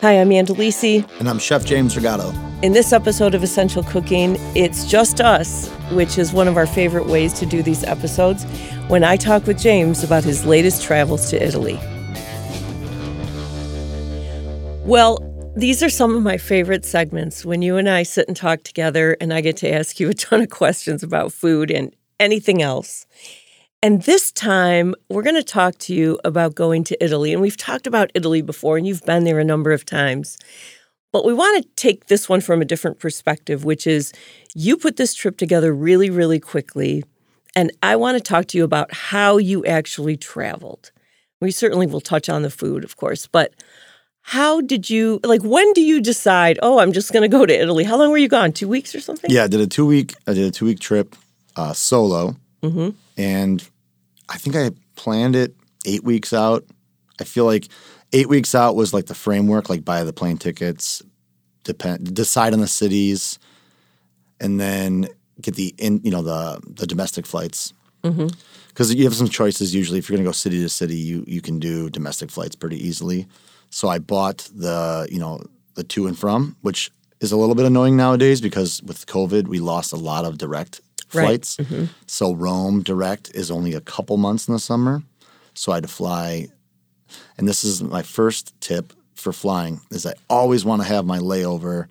Hi, I'm Andalisi. And I'm Chef James Rigatto. In this episode of Essential Cooking, it's just us, which is one of our favorite ways to do these episodes, when I talk with James about his latest travels to Italy. Well, these are some of my favorite segments when you and I sit and talk together, and I get to ask you a ton of questions about food and anything else. And this time, we're going to talk to you about going to Italy. And we've talked about Italy before, and you've been there a number of times. But we want to take this one from a different perspective, which is you put this trip together really, really quickly. And I want to talk to you about how you actually traveled. We certainly will touch on the food, of course, but how did you, like, when do you decide, oh, I'm just going to go to Italy? How long were you gone? Two weeks or something? Yeah, I did a two week, I did a two week trip uh, solo. Mm-hmm. And I think I planned it eight weeks out. I feel like eight weeks out was like the framework, like buy the plane tickets, depend, decide on the cities, and then get the in, you know, the the domestic flights. Because Mm-hmm. you have some choices. Usually, if you're going to go city to city, you you can do domestic flights pretty easily. So I bought the you know the to and from, which is a little bit annoying nowadays because with COVID, we lost a lot of direct Right. Mm-hmm. flights. So Rome direct is only a couple months in the summer. So I had to fly, and this is my first tip for flying: is I always want to have my layover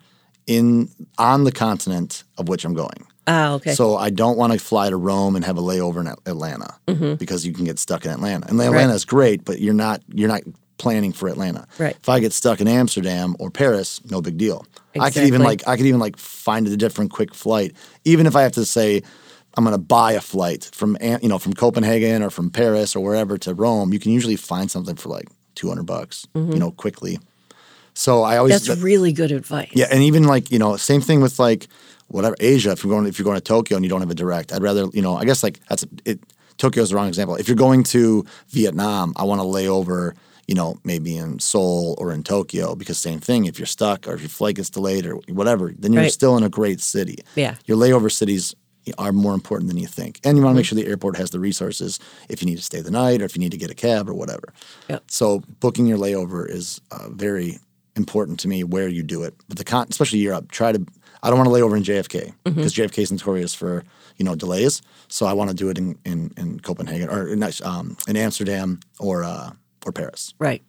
in on the continent of which I'm going. Ah, okay. So I don't want to fly to Rome and have a layover in Atlanta Mm-hmm. because you can get stuck in Atlanta. And Atlanta is great, but you're not you're not planning for Atlanta. Right. If I get stuck in Amsterdam or Paris, no big deal. I could even like I could even like find a different quick flight, even if I have to say I'm going to buy a flight from you know from Copenhagen or from Paris or wherever to Rome. You can usually find something for like 200 bucks, you know, quickly. So I always Mm-hmm. That's really good advice. yeah, and even like you know, same thing with like whatever Asia. If you're going, if you're going to Tokyo and you don't have a direct, I'd rather you know. I guess like that's it. Tokyo's the wrong example. If you're going to Vietnam, I want to lay over. You know, maybe in Seoul or in Tokyo, because same thing. If you're stuck or if your flight gets delayed or whatever, then you're Right. still in a great city. Yeah. your layover cities are more important than you think, and you want to make sure the airport has the resources if you need to stay the night or if you need to get a cab or whatever. Yep. So booking your layover is uh, very important to me where you do it. But the con, especially Europe, try to. I don't want to lay over in JFK because JFK is notorious for you know delays. So I want to do it in in, in Copenhagen or in, um, in Amsterdam or uh, or Paris. Right.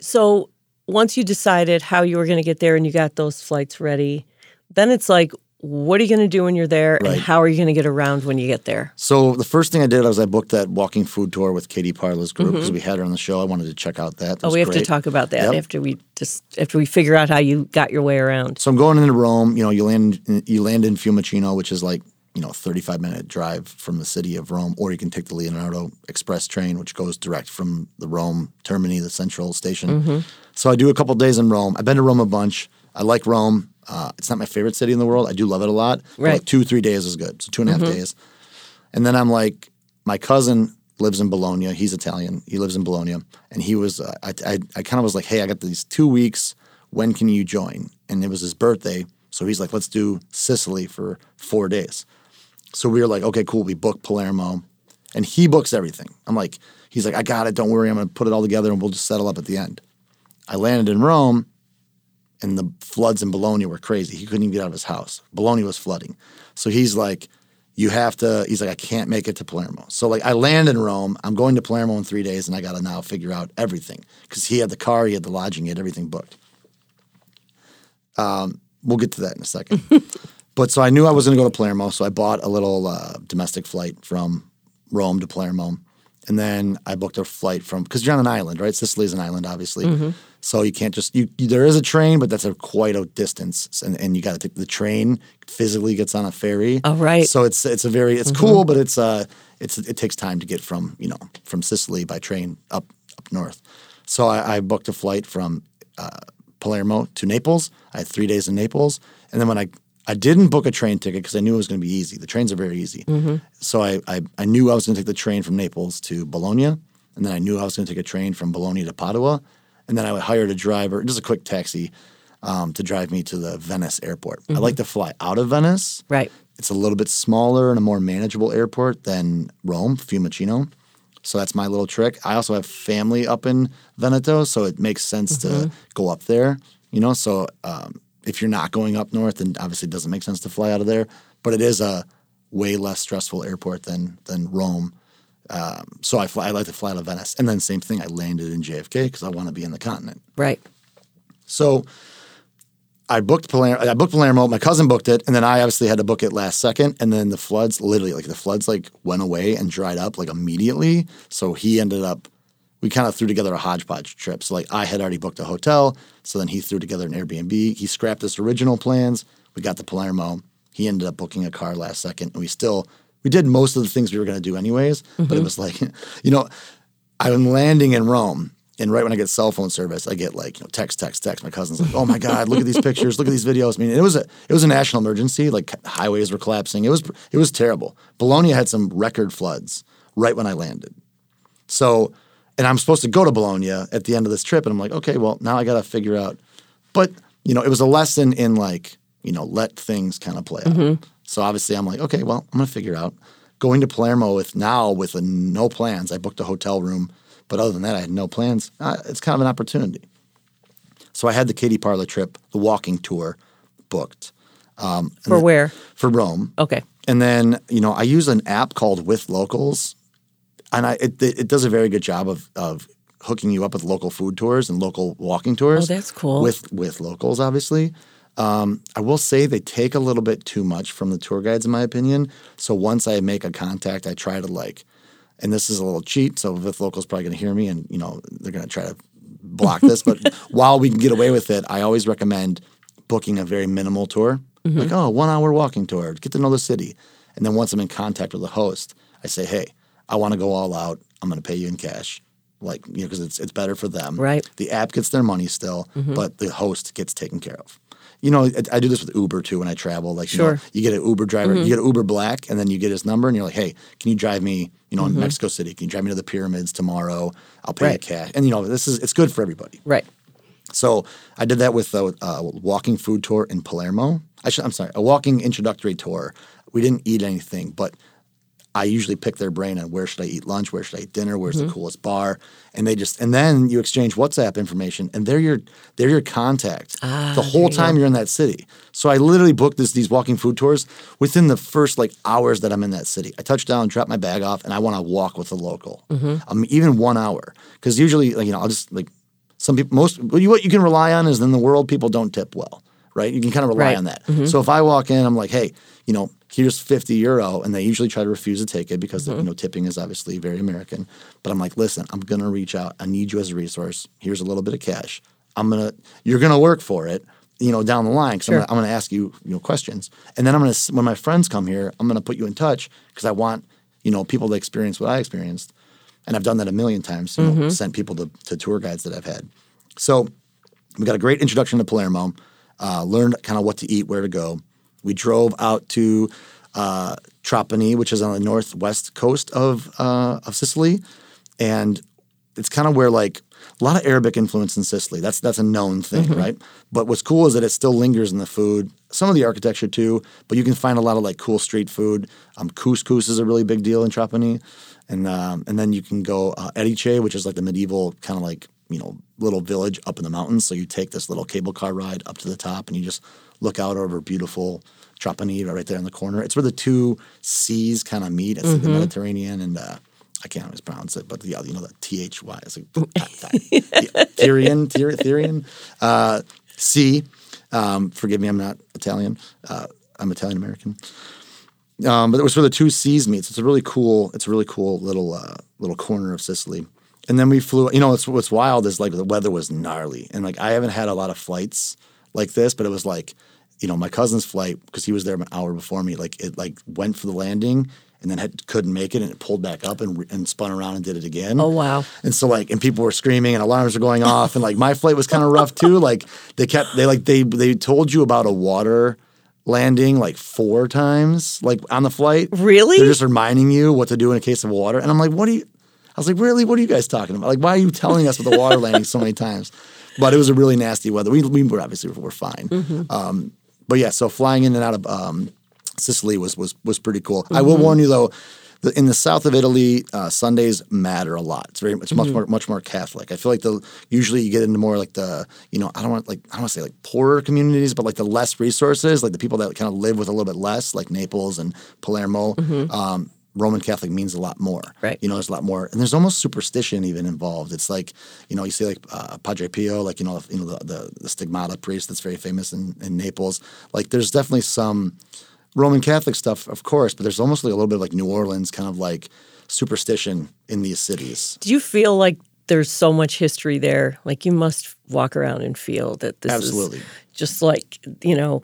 So once you decided how you were going to get there and you got those flights ready, then it's like, what are you going to do when you're there, Right. and how are you going to get around when you get there? So the first thing I did was I booked that walking food tour with Katie Parla's group because we had her on the show. I wanted to check out that. That Mm-hmm. Oh, we have great. to talk about that Yep. after we just after we figure out how you got your way around. So I'm going into Rome. You know, you land you land in Fiumicino, which is like you know 35 minute drive from the city of Rome, or you can take the Leonardo Express train, which goes direct from the Rome Termini, the central station. So I do a couple days in Rome. I've been to Rome a bunch. I like Rome. Uh, it's not my favorite city in the world. I do love it a lot. Right. Like two three days is good. So two and a half days, and then I'm like, my cousin lives in Bologna. He's Italian. He lives in Bologna, and he was. Uh, I I, I kind of was like, hey, I got these two weeks. When can you join? And it was his birthday, so he's like, let's do Sicily for four days. So we were like, okay, cool. We booked Palermo, and he books everything. I'm like, he's like, I got it. Don't worry. I'm gonna put it all together, and we'll just settle up at the end. I landed in Rome, and the floods in Bologna were crazy. He couldn't even get out of his house. Bologna was flooding. So he's like, you have to, he's like, I can't make it to Palermo. So like I land in Rome, I'm going to Palermo in three days and I got to now figure out everything because he had the car, he had the lodging, he had everything booked. Um, we'll get to that in a second. but so I knew I was going to go to Palermo. So I bought a little uh, domestic flight from Rome to Palermo. And then I booked a flight from, because you're on an island, right? Sicily is an island, obviously. So you can't just, you, you- there is a train, but that's a quite a distance. And, and you got to take the train physically gets on a ferry. Oh, right. So it's, it's a very, it's cool, but it's, uh, it's, it takes time to get from, you know, from Sicily by train up, up north. So I, I booked a flight from uh, Palermo to Naples. I had three days in Naples. And then when I, I didn't book a train ticket because I knew it was going to be easy. The trains are very easy. So I, I, I knew I was going to take the train from Naples to Bologna. And then I knew I was going to take a train from Bologna to Padua. And then I would hired a driver, just a quick taxi, um, to drive me to the Venice airport. I like to fly out of Venice. Right. It's a little bit smaller and a more manageable airport than Rome, Fiumicino. So that's my little trick. I also have family up in Veneto, so it makes sense Mm-hmm. to go up there. You know, so um, if you're not going up north, then obviously it doesn't make sense to fly out of there. But it is a way less stressful airport than than Rome. Um, so I fly. I like to fly out of Venice, and then same thing. I landed in JFK because I want to be in the continent. Right. So I booked Palermo. I booked Palermo. My cousin booked it, and then I obviously had to book it last second. And then the floods, literally, like the floods, like went away and dried up like immediately. So he ended up. We kind of threw together a hodgepodge trip. So like I had already booked a hotel. So then he threw together an Airbnb. He scrapped his original plans. We got to Palermo. He ended up booking a car last second, and we still we did most of the things we were going to do anyways. But it mm-hmm. was like, you know, I'm landing in Rome, and right when I get cell phone service, I get like you know, text, text, text. My cousin's like, "Oh my god, look at these pictures, look at these videos." I mean, it was a it was a national emergency. Like highways were collapsing. It was it was terrible. Bologna had some record floods right when I landed. So, and I'm supposed to go to Bologna at the end of this trip, and I'm like, okay, well now I got to figure out. But you know, it was a lesson in like you know let things kind of play out. So obviously, I'm like, okay, well I'm gonna figure out going to Palermo with now with a, no plans. I booked a hotel room, but other than that, I had no plans. Uh, it's kind of an opportunity. So I had the Katie Parla trip, the walking tour, booked For where? for Rome. Okay. And then, you know, I use an app called With Locals, and I it, it does a very good job of of hooking you up with local food tours and local walking tours. Oh, that's cool. With with locals, obviously. Um, I will say they take a little bit too much from the tour guides, in my opinion. So once I make a contact, I try to like, and this is a little cheat. So with locals, probably going to hear me, and you know they're going to try to block this. But while we can get away with it, I always recommend booking a very minimal tour, like oh, one hour walking tour, get to know the city, and then once I'm in contact with the host, I say, hey, I want to go all out. I'm going to pay you in cash, like you know, because it's it's better for them. Right. The app gets their money still, mm-hmm. but the host gets taken care of. You know, I, I do this with Uber too when I travel. Like, you, know, Sure. you get an Uber driver, mm-hmm. you get an Uber Black, and then you get his number, and you're like, "Hey, can you drive me? You know, in mm-hmm. Mexico City, can you drive me to the pyramids tomorrow? I'll pay you cash." And you know, this is it's good for everybody. Right. So I did that with uh, a, a uh, walking food tour in Palermo. I should, I'm sorry, a walking introductory tour. We didn't eat anything, but I usually pick their brain on where should I eat lunch, where should I eat dinner, where's Mm-hmm. the coolest bar, and they just and then you exchange WhatsApp information, and they're your they're your contact Ah, the whole time you're in that city. So I literally booked this these walking food tours within the first like hours that I'm in that city. I touch down, drop my bag off, and I want to walk with a local, Mm-hmm. um, even one hour, because usually like you know I'll just like some people most what you, can rely on is in the world people don't tip well, right? You can kind of rely Right. on that. So if I walk in, I'm like, hey, you know, here's 50 euro, and they usually try to refuse to take it because you know tipping is obviously very American. But I'm like, listen, I'm gonna reach out. I need you as a resource. Here's a little bit of cash. I'm gonna you're gonna work for it. You know, down the line, because Sure. I'm, going to ask you, you know, questions, and then I'm going to, when my friends come here, I'm going to put you in touch because I want, you know, people to experience what I experienced, and I've done that a million times. You know, sent people to, to tour guides that I've had. So we got a great introduction to Palermo. Uh, learned kind of what to eat, where to go. We drove out to uh, Trapani, which is on the northwest coast of uh, of Sicily, and it's kind of where like a lot of Arabic influence in Sicily. That's that's a known thing, right? But what's cool is that it still lingers in the food. Some of the architecture too, but you can find a lot of like cool street food. Um, couscous is a really big deal in Trapani, and um, and then you can go uh, Erice, which is like the medieval kind of like you know little village up in the mountains. So you take this little cable car ride up to the top, and you just look out over beautiful Trapani right there in the corner. It's where the two seas kind of meet. It's like the Mediterranean and uh, I can't always pronounce it, but the you know the T H Y. It's like Tyrian, Tyr- Tyrian, uh, sea. Um, forgive me, I'm not Italian. Uh, I'm Italian American. Um, but it was where the two seas meet. So it's a really cool. It's a really cool little uh, little corner of Sicily. And then we flew. You know, what's what's wild is like the weather was gnarly, and like I haven't had a lot of flights like this, but it was like, you know, my cousin's flight because he was there an hour before me. Like it like went for the landing and then had, couldn't make it, and it pulled back up and, and spun around and did it again. Oh, wow. And so like, and people were screaming, and alarms were going off, and like my flight was kind of rough too. Like they kept they like they they told you about a water landing like four times like on the flight. Really? They're just reminding you what to do in a case of water, and I'm like, what do you? I was like, really? What are you guys talking about? Like, why are you telling us about the water landing so many times? But it was a really nasty weather. We we were obviously we're fine. Um, but yeah, so flying in and out of um, Sicily was was was pretty cool. I will warn you though, the, in the south of Italy, uh, Sundays matter a lot. It's very it's much more much more Catholic. I feel like the usually you get into more like the you know I don't want like I don't want to say like poorer communities, but like the less resources, like the people that kind of live with a little bit less, like Naples and Palermo. Um, Roman Catholic means a lot more. Right. You know, there's a lot more, and there's almost superstition even involved. It's like, you know, you see like uh, Padre Pio, like you know, you know the, the, the stigmata priest that's very famous in, in Naples. Like, there's definitely some Roman Catholic stuff, of course, but there's almost like a little bit of like New Orleans kind of like superstition in these cities. Do you feel like there's so much history there? Like you must walk around and feel that this Absolutely. is just like, you know,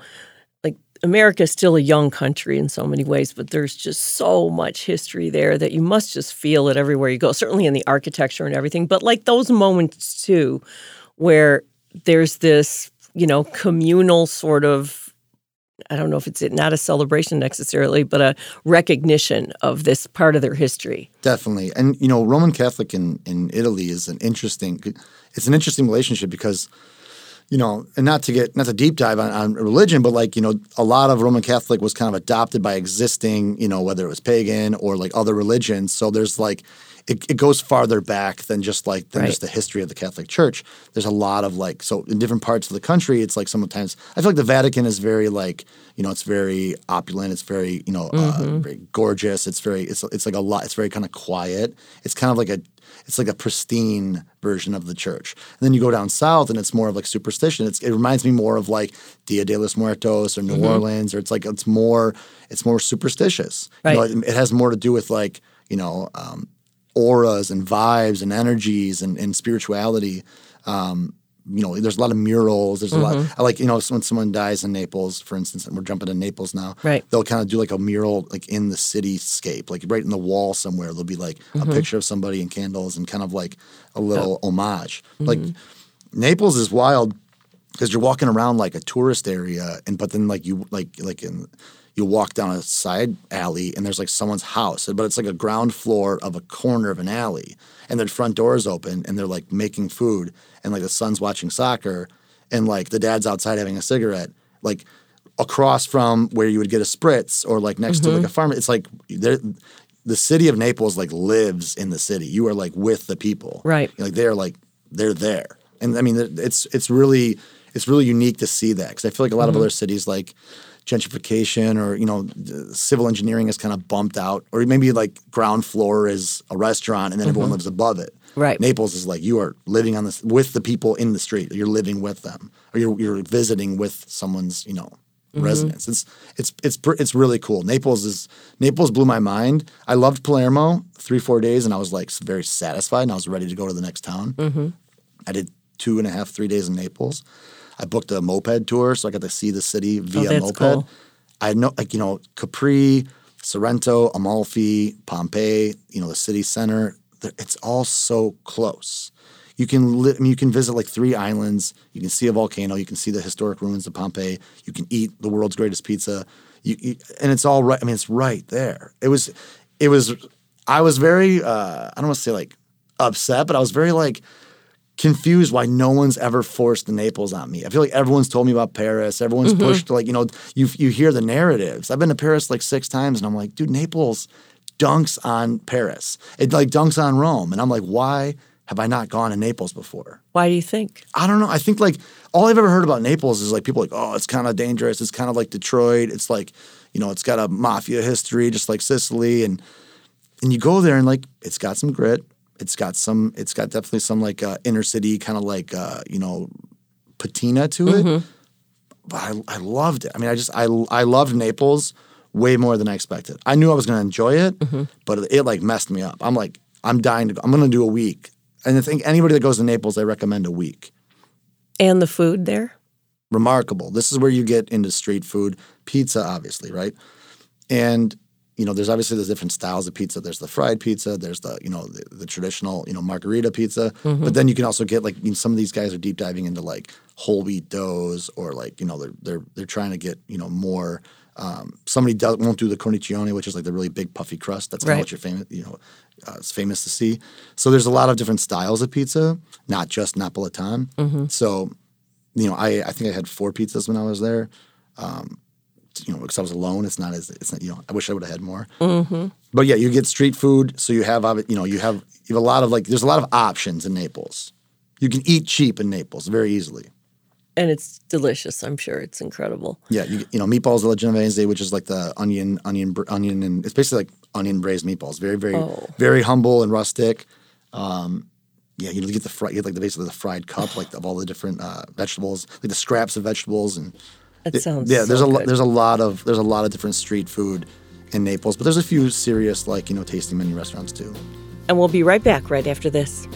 America is still a young country in so many ways, but there's just so much history there that you must just feel it everywhere you go, certainly in the architecture and everything. But like those moments too, where there's this, you know, communal sort of I don't know if it's not a celebration necessarily, but a recognition of this part of their history. Definitely, and you know, Roman Catholic in in Italy is an interesting. It's an interesting relationship because, you know, and not to get not to deep dive on, on religion, but like you know, a lot of Roman Catholic was kind of adopted by existing, you know, whether it was pagan or like other religions. So there's like. It, it goes farther back than just like than Right. just the history of the Catholic Church. There's a lot of like so in different parts of the country. It's like sometimes I feel like the Vatican is very like you know it's very opulent. It's very you know uh, very gorgeous. It's very it's it's like a lot. It's very kind of quiet. It's kind of like a it's like a pristine version of the church. And then you go down south and it's more of like superstition. It's, it reminds me more of like Dia de los Muertos or New Orleans, or it's like it's more it's more superstitious. You know, it, it has more to do with like you know um, auras and vibes and energies and, and spirituality. Um, you know, there's a lot of murals. There's a lot. Mm-hmm. I like, you know, when someone dies in Naples, for instance, and we're jumping to Naples now. Right. They'll kind of do like a mural, like in the cityscape, like right in the wall somewhere. There'll be like a mm-hmm. picture of somebody and candles and kind of like a little homage. Mm-hmm. Like Naples is wild because you're walking around like a tourist area, and but then like you like like in you walk down a side alley and there's like someone's house, but it's like a ground floor of a corner of an alley, and their front door is open and they're like making food, and like the son's watching soccer, and like the dad's outside having a cigarette, like across from where you would get a spritz or like next to like mm-hmm. a farm. It's like there. The city of Naples like lives in the city. You are like with the people, Right. like they're like they're there, and I mean it's it's really it's really unique to see that because I feel like a lot of mm-hmm. other cities like gentrification or you know civil engineering is kind of bumped out, or maybe like ground floor is a restaurant and then everyone mm-hmm. lives above it. Right. Naples is like you are living on this with the people in the street. You're living with them, or you're you're visiting with someone's you know mm-hmm. residence. It's it's it's pr- it's really cool. Naples is Naples blew my mind. I loved Palermo three four days, and I was like very satisfied, and I was ready to go to the next town. Mm-hmm. I did two and a half three days in Naples. I booked a moped tour, so I got to see the city via that's moped. cool. I know, like you know, Capri, Sorrento, Amalfi, Pompeii. You know, the city center. It's all so close. You can li- I mean, you can visit like three islands. You can see a volcano. You can see the historic ruins of Pompeii. You can eat the world's greatest pizza. You, you and it's all right. I mean, it's right there. It was, it was. I was very. Uh, I don't want to say like upset, but I was very like confused why no one's ever forced the Naples on me. I feel like everyone's told me about Paris. Everyone's mm-hmm. pushed like you know you you hear the narratives. I've been to Paris like six times, and I'm like, dude, Naples dunks on Paris. It like dunks on Rome, and I'm like, why have I not gone to Naples before? Why do you think? I don't know. I think like all I've ever heard about Naples is like people like, oh, it's kind of dangerous. It's kind of like Detroit. It's like, you know, it's got a mafia history, just like Sicily. And and you go there and like it's got some grit. It's got some. It's got definitely some like uh, inner city kind of like uh, you know patina to it. But I, I loved it. I mean, I just I I loved Naples way more than I expected. I knew I was going to enjoy it, but it, like messed me up. I'm like I'm dying to. go. I'm going to do a week. And I think anybody that goes to Naples, I recommend a week And the food there? remarkable. This is where you get into street food, pizza, obviously, right? And you know, there's obviously there's different styles of pizza. There's the fried pizza. There's the you know the, the traditional you know margherita pizza. But then you can also get like you know, some of these guys are deep diving into like whole wheat doughs or like you know they're they're they're trying to get you know more. Um, somebody does, won't do the cornicione, which is like the really big puffy crust. That's kind Right. of what you're famous you know uh, it's famous to see. So there's a lot of different styles of pizza, not just Napolitan. So you know, I, I think I had four pizzas when I was there. Um, you know, because I was alone. It's not as it's not you know. I wish I would have had more. Mm-hmm. But yeah, you get street food, so you have you know you have you have a lot of like there's a lot of options in Naples. You can eat cheap in Naples very easily. And it's delicious. I'm sure it's incredible. Yeah, you, you know meatballs alla genovese, which is like the onion, onion, br- onion, and it's basically like onion braised meatballs. Very, very, Oh. very humble and rustic. Um, yeah, you get the fry, you get like the basically the fried cup, like of all the different uh, vegetables, like the scraps of vegetables, and That sounds yeah. There's a good. there's a lot of there's a lot of different street food in Naples, but there's a few serious like you know tasting menu restaurants too. And we'll be right back right after this.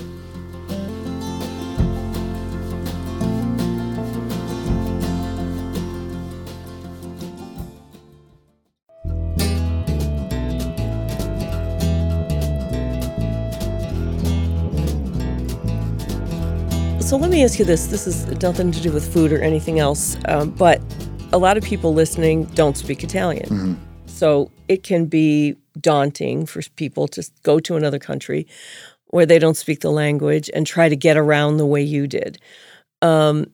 So let me ask you this. This is nothing to do with food or anything else, um, but a lot of people listening don't speak Italian. So it can be daunting for people to go to another country where they don't speak the language and try to get around the way you did. Um,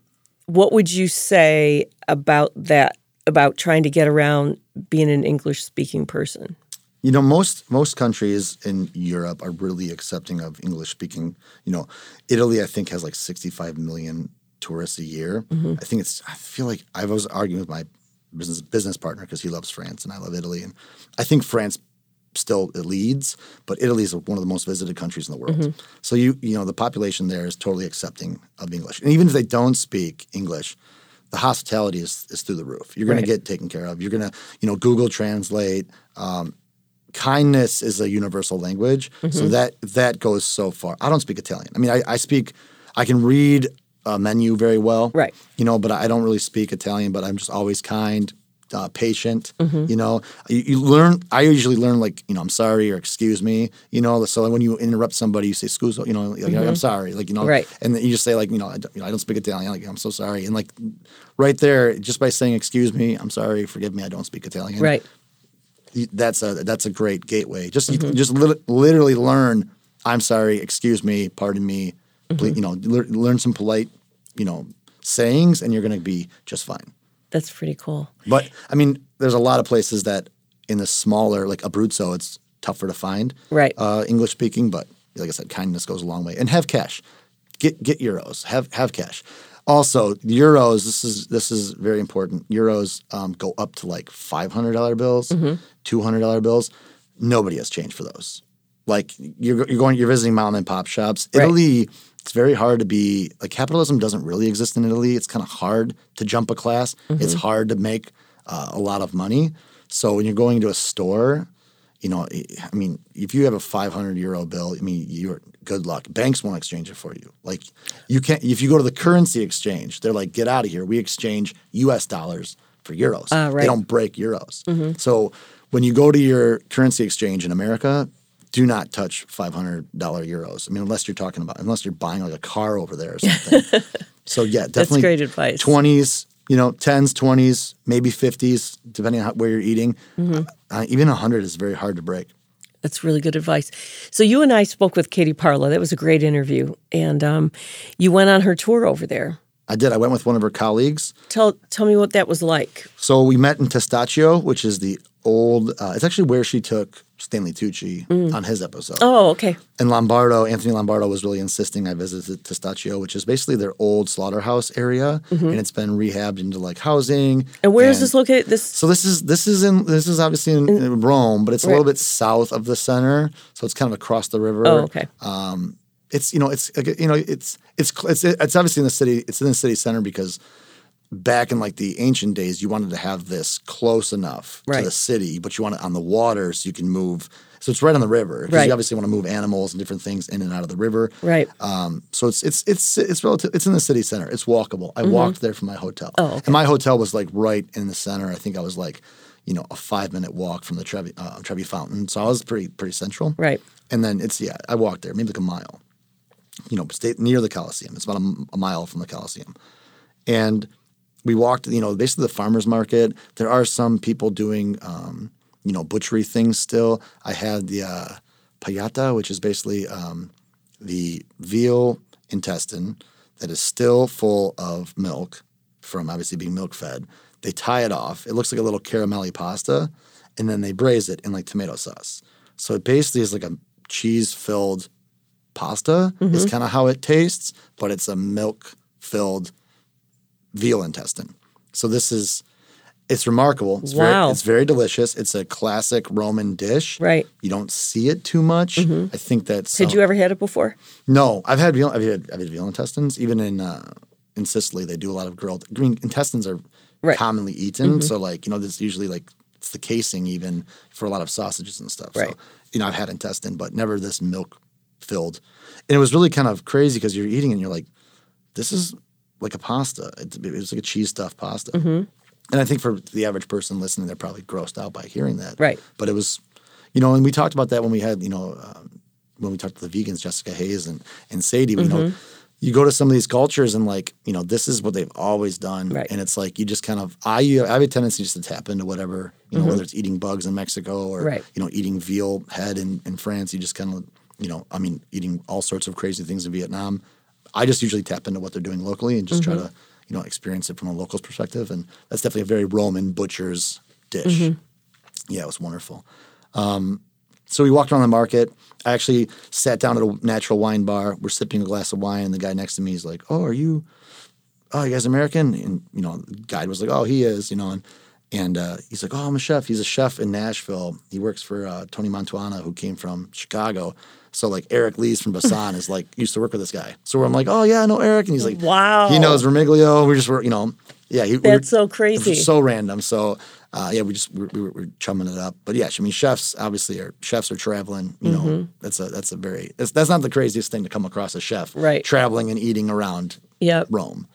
what would you say about that, about trying to get around being an English speaking person? You know, most most countries in Europe are really accepting of English speaking. You know, Italy I think has like 65 million tourists a year. I think it's. I feel like I was arguing with my business business partner because he loves France and I love Italy, and I think France still leads, but Italy is one of the most visited countries in the world. So you you know the population there is totally accepting of English, and even if they don't speak English, the hospitality is, is through the roof. You're going Right. to get taken care of. You're going to you know Google Translate. Um, kindness is a universal language, Mm-hmm. so that that goes so far. I don't speak Italian. I mean, I, I speak, I can read a menu very well, Right. You know, but I don't really speak Italian. But I'm just always kind, uh, patient. Mm-hmm. You know, you, you learn. I usually learn like you know, I'm sorry or excuse me. You know, so when you interrupt somebody, you say scuso. You know, like, I'm sorry. Like you know, Mm-hmm. Right. And then you just say like you know, I don't, you know, I don't speak Italian. Like I'm so sorry. And like right there, just by saying excuse me, I'm sorry, forgive me, I don't speak Italian Right. that's a that's a great gateway. Just Mm-hmm. just lit- literally learn. I'm sorry. Excuse me. Pardon me. Mm-hmm. Please, you know, lear- learn some polite, you know, sayings, and you're going to be just fine. That's pretty cool. But I mean, there's a lot of places that in the smaller, like Abruzzo, it's tougher to find. Right. Uh, English speaking, but like I said, kindness goes a long way. And have cash. Get get euros. Have have cash. Also, euros. This is this is very important. Euros um, go up to like five hundred dollar bills, two hundred dollar bills. Nobody has change for those. Like you're you're going, you're visiting mom and pop shops. Right. Italy, it's very hard to be like capitalism doesn't really exist in Italy. It's kind of hard to jump a class. It's hard to make uh, a lot of money. So when you're going to a store, you know, I mean, if you have a 500 euro bill, I mean, you're good luck. Banks won't exchange it for you. Like you can't. If you go to the currency exchange, they're like, get out of here. We exchange U.S. dollars for euros. Ah, right. They don't break euros. So when you go to your currency exchange in America, do not touch five hundred dollar euros. I mean, unless you're talking about unless you're buying like a car over there or something. so yeah, definitely great advice. Twenties, you know, tens, twenties, maybe fifties, depending on how, where you're eating. Mm-hmm. Uh, even a hundred is very hard to break. That's really good advice. So you and I spoke with Katie Parla. That was a great interview, and um, you went on her tour over there. I did. I went with one of her colleagues. Tell tell me what that was like. So we met in Testaccio, which is the old. Uh, it's actually where she took Stanley Tucci on his episode. Oh, okay. And Lombardo, Anthony Lombardo was really insisting I visited Testaccio, which is basically their old slaughterhouse area, and it's been rehabbed into like housing. Mm-hmm. And where is this located? This So this is this is in this is obviously in, in Rome, but it's a little bit south of the center, so it's kind of across the river. oh, okay. It's you know it's you know it's it's it's it's obviously in the city. It's in the city center because back in like the ancient days, you wanted to have this close enough Right. to the city, but you want it on the water so you can move. So it's right on the river because Right. you obviously want to move animals and different things in and out of the river. Right. Um, so it's it's it's it's relative. It's in the city center. It's walkable. I walked there from my hotel. Mm-hmm. Oh, okay. And my hotel was like right in the center. I think I was like, you know, a five minute walk from the Trevi uh, Trevi Fountain. So I was pretty pretty central. Right. And then it's yeah, I walked there maybe like a mile. You know, stay near the Coliseum. It's about a mile from the Coliseum, and we walked. You know, basically the farmers market. There are some people doing, um, you know, butchery things still. I had the uh, pajata, which is basically um, the veal intestine that is still full of milk from obviously being milk fed. They tie it off. It looks like a little caramelly pasta, and then they braise it in like tomato sauce. So it basically is like a cheese filled pasta. Is kind of how it tastes, but it's a milk filled veal intestine. So this is it's remarkable. It's Wow. very it's very delicious. It's a classic Roman dish. Right. You don't see it too much. I think that's Had you ever had it before? no, I've had veal. I've had, I've had veal intestines. Even in uh, in Sicily, they do a lot of grilled. I mean, intestines are Right. Mm-hmm. commonly eaten. So like you know, this usually like it's the casing even for a lot of sausages and stuff. Right. So you know, I've had intestine, but never this milk filled. And it was really kind of crazy because you're eating and you're like, this is like a pasta. It, it was like a cheese stuffed pasta. Mm-hmm. And I think for the average person listening, they're probably grossed out by hearing that. Right. But it was, you know, and we talked about that when we had, you know, um, when we talked to the vegans, Jessica Hayes and and Sadie. You know, Mm-hmm. you go to some of these cultures and like, you know, this is what they've always done, Right. and it's like you just kind of I I have a tendency just to tap into whatever, you know, whether it's eating bugs in Mexico or Mm-hmm. Right. you know eating veal head in in France. You just kind of, you know, I mean, eating all sorts of crazy things in Vietnam. I just usually tap into what they're doing locally and just try to, you know, experience it from a local's perspective. And that's definitely a very Roman butcher's dish. Yeah, it was wonderful. Um, so we walked around the market. I actually sat down at a natural wine bar. We're sipping a glass of wine, and the guy next to me is like, "Oh, are you? Oh, you guys American?" And you know, the guide was like, "Oh, he is." You know, and and uh, he's like, "Oh, I'm a chef. He's a chef in Nashville. He works for uh, Tony Mantuano, who came from Chicago." So like Eric Lees from Basan is like used to work with this guy. So I'm like, "Oh yeah, I know Eric," and he's like, Wow. he knows Vermiglio. We just were, you know, yeah, he, we were- That's so crazy. so random. So uh, yeah, we just we, we, were, we were chumming it up. But yeah, I mean, chefs obviously are chefs are traveling. You know, Mm-hmm. that's a that's a very that's, that's not the craziest thing to come across a chef. Right. traveling and eating around Yep. Rome.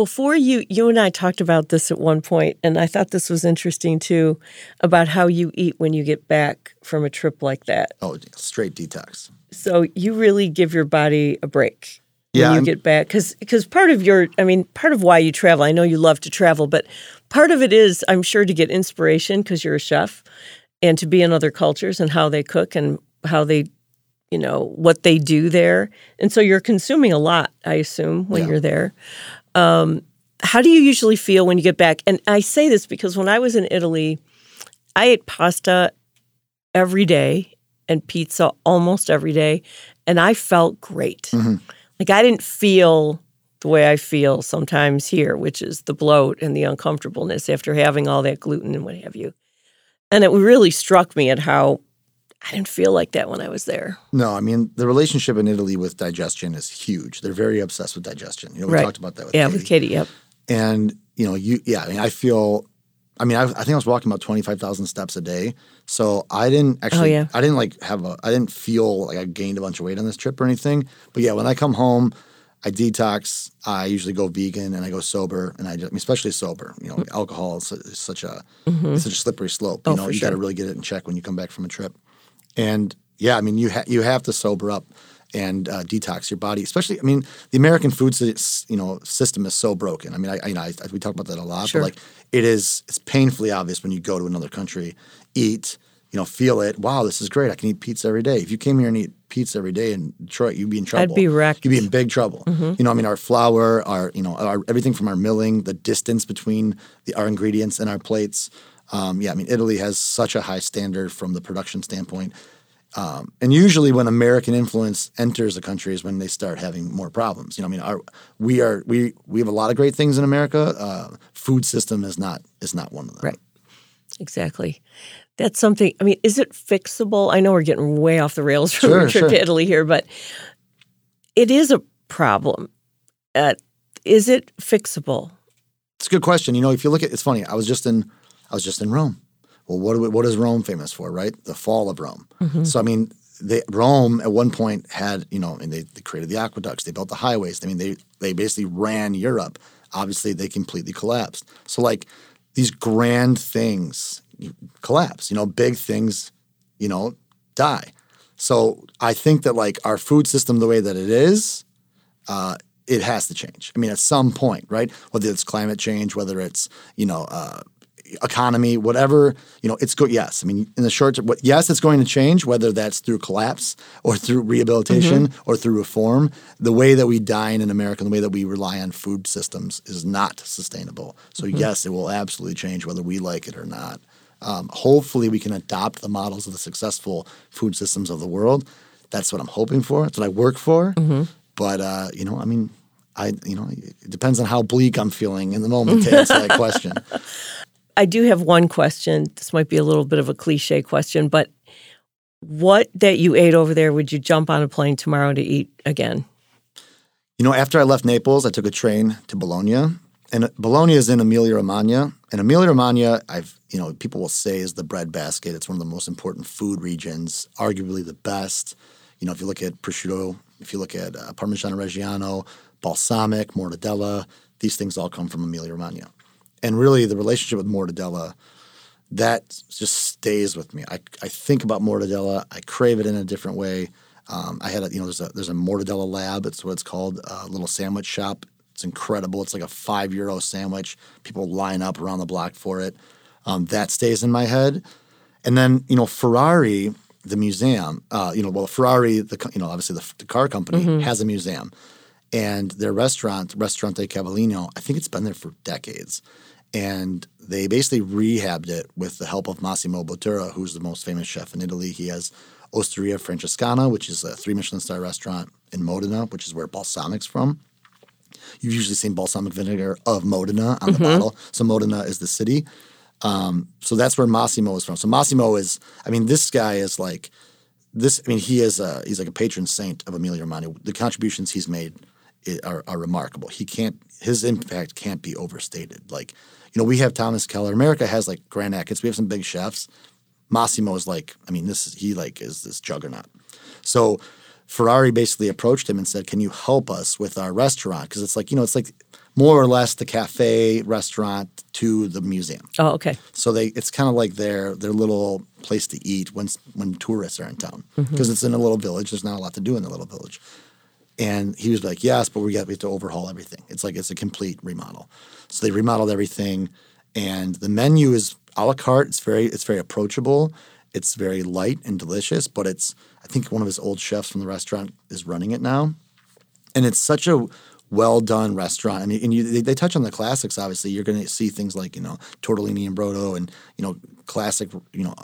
Before you you and I talked about this at one point, and I thought this was interesting too, about how you eat when you get back from a trip like that. Oh, straight detox. So you really give your body a break Yeah, when you I'm- get back, because part of your, I mean, part of why you travel. I know you love to travel, but part of it is, I'm sure, to get inspiration because you're a chef, and to be in other cultures and how they cook and how they, you know, what they do there, and so you're consuming a lot. I assume when Yeah. you're there. Um, how do you usually feel when you get back? And I say this because when I was in Italy, I ate pasta every day and pizza almost every day, and I felt great. Like I didn't feel the way I feel sometimes here, which is the bloat and the uncomfortableness after having all that gluten and what have you. And it really struck me at how I didn't feel like that when I was there. No, I mean the relationship in Italy with digestion is huge. They're very obsessed with digestion. You know, we Right. talked about that with yeah, Katie. with Katie. Yep. and you know you yeah i mean i feel i mean i, I think i was walking about 25000 steps a day so i didn't actually Oh, yeah. i didn't like have a i didn't feel like i gained a bunch of weight on this trip or anything but yeah when i come home i detox i usually go vegan and i go sober and i just, especially sober you know alcohol is, such a it's such a slippery slope you Mm-hmm. Oh, know you got to really get it in check when you come back from a trip and yeah, I mean, you ha- you have to sober up and uh, detox your body. Especially, I mean, the American food you know system is so broken. I mean, I, I you know I, we talk about that a lot, Sure. but like it is it's painfully obvious when you go to another country, eat, you know, feel it. Wow, this is great. I can eat pizza every day. If you came here and eat pizza every day in Detroit, you'd be in trouble. I'd be wrecked. You'd be in big trouble. You know, I mean, our flour, our you know, our everything from our milling, the distance between the our ingredients and our plates. Um, yeah, I mean, Italy has such a high standard from the production standpoint. Um, and usually, when American influence enters a country, is when they start having more problems. You know, I mean, our, we are we we have a lot of great things in America. Uh, food system is not is not one of them. Right. Exactly. That's something. I mean, is it fixable? I know we're getting way off the rails from Sure, trip sure. to Italy here, but it is a problem. Uh, is it fixable? It's a good question. You know, if you look at, it's funny. I was just in I was just in Rome. Well, what we, what is Rome famous for? Right, the fall of Rome. So I mean, they, Rome at one point had you know, and they, they created the aqueducts, they built the highways. I mean, they they basically ran Europe. Obviously, they completely collapsed. So like these grand things collapse. You know, big things, you know, die. So I think that like our food system, the way that it is, uh, it has to change. I mean, at some point, right? Whether it's climate change, whether it's you know, uh, economy, whatever, you know, it's good. Yes, I mean, in the short term, yes, it's going to change, whether that's through collapse or through rehabilitation mm-hmm. or through reform. The way that we dine in America, the way that we rely on food systems, is not sustainable. So mm-hmm. yes, it will absolutely change whether we like it or not. Um, hopefully, we can adopt the models of the successful food systems of the world. That's what I'm hoping for. That's what I work for. Mm-hmm. But uh, you know, I mean, I you know, it depends on how bleak I'm feeling in the moment to answer that question. I do have one question. This might be a little bit of a cliche question, but what that you ate over there would you jump on a plane tomorrow to eat again? You know, after I left Naples, I took a train to Bologna. And Bologna is in Emilia Romagna. And Emilia Romagna, I've you know, people will say is the breadbasket. It's one of the most important food regions, arguably the best. You know, if you look at prosciutto, if you look at uh, Parmigiano Reggiano, balsamic, mortadella, these things all come from Emilia Romagna and really the relationship with mortadella that just stays with me. I, I think about mortadella. I crave it in a different way. Um, I had a you know there's a there's a mortadella lab. It's what it's called. A little sandwich shop. It's incredible. It's like a five euro sandwich. People line up around the block for it. Um, that stays in my head. And then you know Ferrari, the museum. Uh, you know well Ferrari, the you know obviously the, the car company mm-hmm. has a museum, and their restaurant, Restaurante Cavallino, I think it's been there for decades and they basically rehabbed it with the help of Massimo Bottura, who's the most famous chef in Italy. He has Osteria Francescana, which is a three Michelin star restaurant in Modena, which is where balsamic's from. You've usually seen balsamic vinegar of Modena on mm-hmm. the bottle. So Modena is the city. Um, so that's where Massimo is from. So Massimo is, I mean, this guy is like this. I mean, he is a he's like a patron saint of Emilia Romagna. The contributions he's made are, are remarkable. He can't his impact can't be overstated. Like you know, we have Thomas Keller. America has like Grant Achatz. We have some big chefs. Massimo is like, I mean, this is, he like is this juggernaut. So Ferrari basically approached him and said, "Can you help us with our restaurant? Because it's like you know, it's like more or less the cafe restaurant to the museum. Oh, okay. So they it's kind of like their their little place to eat when when tourists are in town because mm-hmm. it's in a little village. There's not a lot to do in the little village. And he was like, "Yes, but we have to overhaul everything. It's like it's a complete remodel." So they remodeled everything, and the menu is a la carte. It's very it's very approachable. It's very light and delicious, but it's I think one of his old chefs from the restaurant is running it now, and it's such a well done restaurant. I mean, and you, they, they, touch on the classics. Obviously, you're going to see things like you know tortellini and brodo, and you know classic you know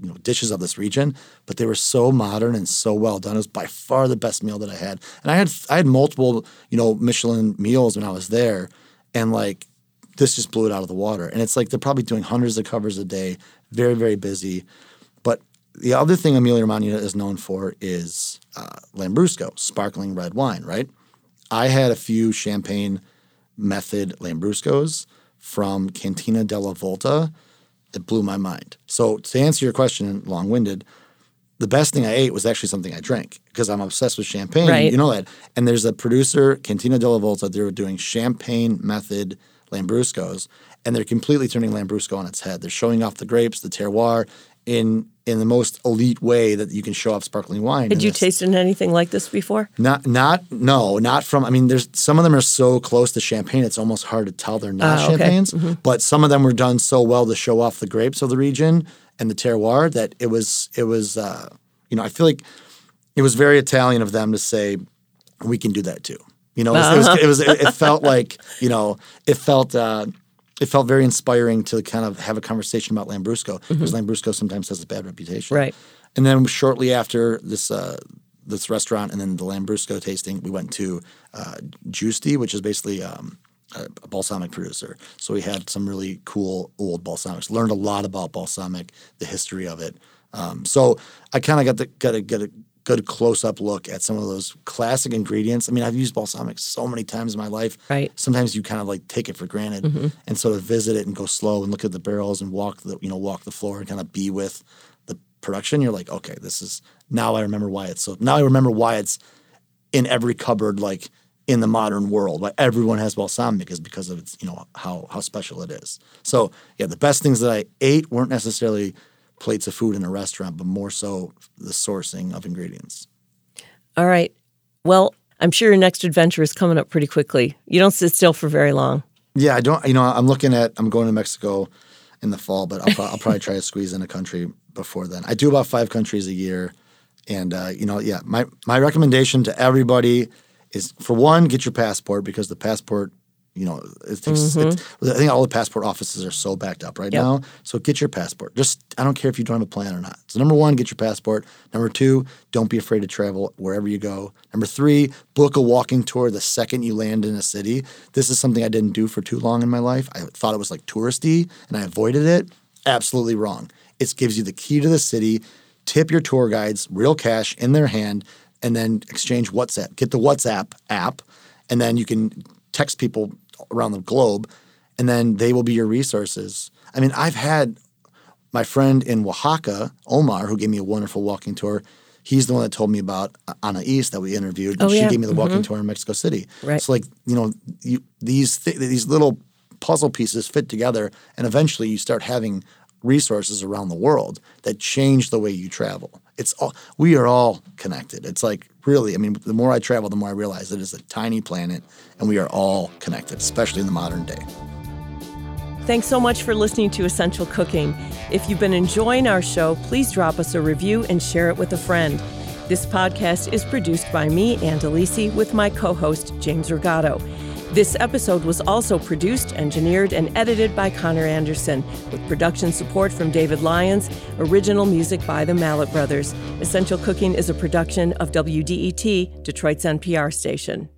you know dishes of this region. But they were so modern and so well done. It was by far the best meal that I had, and I had I had multiple you know Michelin meals when I was there, and like this just blew it out of the water. And it's like they're probably doing hundreds of covers a day, very very busy. But the other thing Emilia Romagna is known for is uh, Lambrusco, sparkling red wine, right? I had a few champagne method Lambruscos from Cantina della Volta that blew my mind. So to answer your question, long winded, the best thing I ate was actually something I drank because I'm obsessed with champagne. Right. You know that. And there's a producer, Cantina della Volta, they were doing champagne method Lambruscos, and they're completely turning Lambrusco on its head. They're showing off the grapes, the terroir, in in the most elite way that you can show off sparkling wine. Had you tasted anything like this before? Not, not, no, not from. I mean, there's some of them are so close to champagne, it's almost hard to tell they're not uh, champagnes. Okay. Mm-hmm. But some of them were done so well to show off the grapes of the region and the terroir that it was, it was, uh, you know, I feel like it was very Italian of them to say we can do that too. You know, it was, uh-huh. it, was, it, was, it, felt like, you know, it felt. Uh, it felt very inspiring to kind of have a conversation about Lambrusco mm-hmm. because Lambrusco sometimes has a bad reputation. Right. And then shortly after this uh, this restaurant and then the Lambrusco tasting, we went to uh, Giusti, which is basically um, a, a, balsamic producer. So we had some really cool old balsamics. Learned a lot about balsamic, the history of it. Um, so I kind of got to got to get a good close up look at some of those classic ingredients. I mean, I've used balsamic so many times in my life. Right. Sometimes you kind of like take it for granted, mm-hmm. and so to visit it and go slow and look at the barrels and walk the you know walk the floor and kind of be with the production. You're like, okay, this is now I remember why it's so. Now I remember why it's in every cupboard like in the modern world. Why everyone has balsamic is because of its you know how how special it is. So yeah, the best things that I ate weren't necessarily plates of food in a restaurant, but more so the sourcing of ingredients. All right. Well, I'm sure your next adventure is coming up pretty quickly. You don't sit still for very long. Yeah, I don't. You know, I'm looking at. I'm going to Mexico in the fall, but I'll, I'll probably try to squeeze in a country before then. I do about five countries a year, and uh, you know, yeah, my my recommendation to everybody is for one, get your passport because the passport you know, it takes, mm-hmm. I think all the passport offices are so backed up right yep. now. So get your passport. Just, I don't care if you don't have a plan or not. So, number one, get your passport. Number two, don't be afraid to travel wherever you go. Number three, book a walking tour the second you land in a city. This is something I didn't do for too long in my life. I thought it was like touristy and I avoided it. Absolutely wrong. It gives you the key to the city. Tip your tour guides, real cash in their hand, and then exchange WhatsApp. Get the WhatsApp app, and then you can text people around the globe, and then they will be your resources. I mean, I've had my friend in Oaxaca, Omar, who gave me a wonderful walking tour. He's the one that told me about Ana East that we interviewed. And oh, she yeah. gave me the walking mm-hmm. tour in Mexico City. Right. So, like, you know, you, these th- these little puzzle pieces fit together, and eventually you start having resources around the world that change the way you travel. It's all we are all connected. It's like really, I mean, the more I travel, the more I realize it is a tiny planet and we are all connected, especially in the modern day. Thanks so much for listening to Essential Cooking. If you've been enjoying our show, please drop us a review and share it with a friend. This podcast is produced by me, Ann Delisi, with my co host, James Rigatto. This episode was also produced, engineered, and edited by Connor Anderson, with production support from David Lyons, original music by the Mallet Brothers. Essential Cooking is a production of WDET, Detroit's NPR station.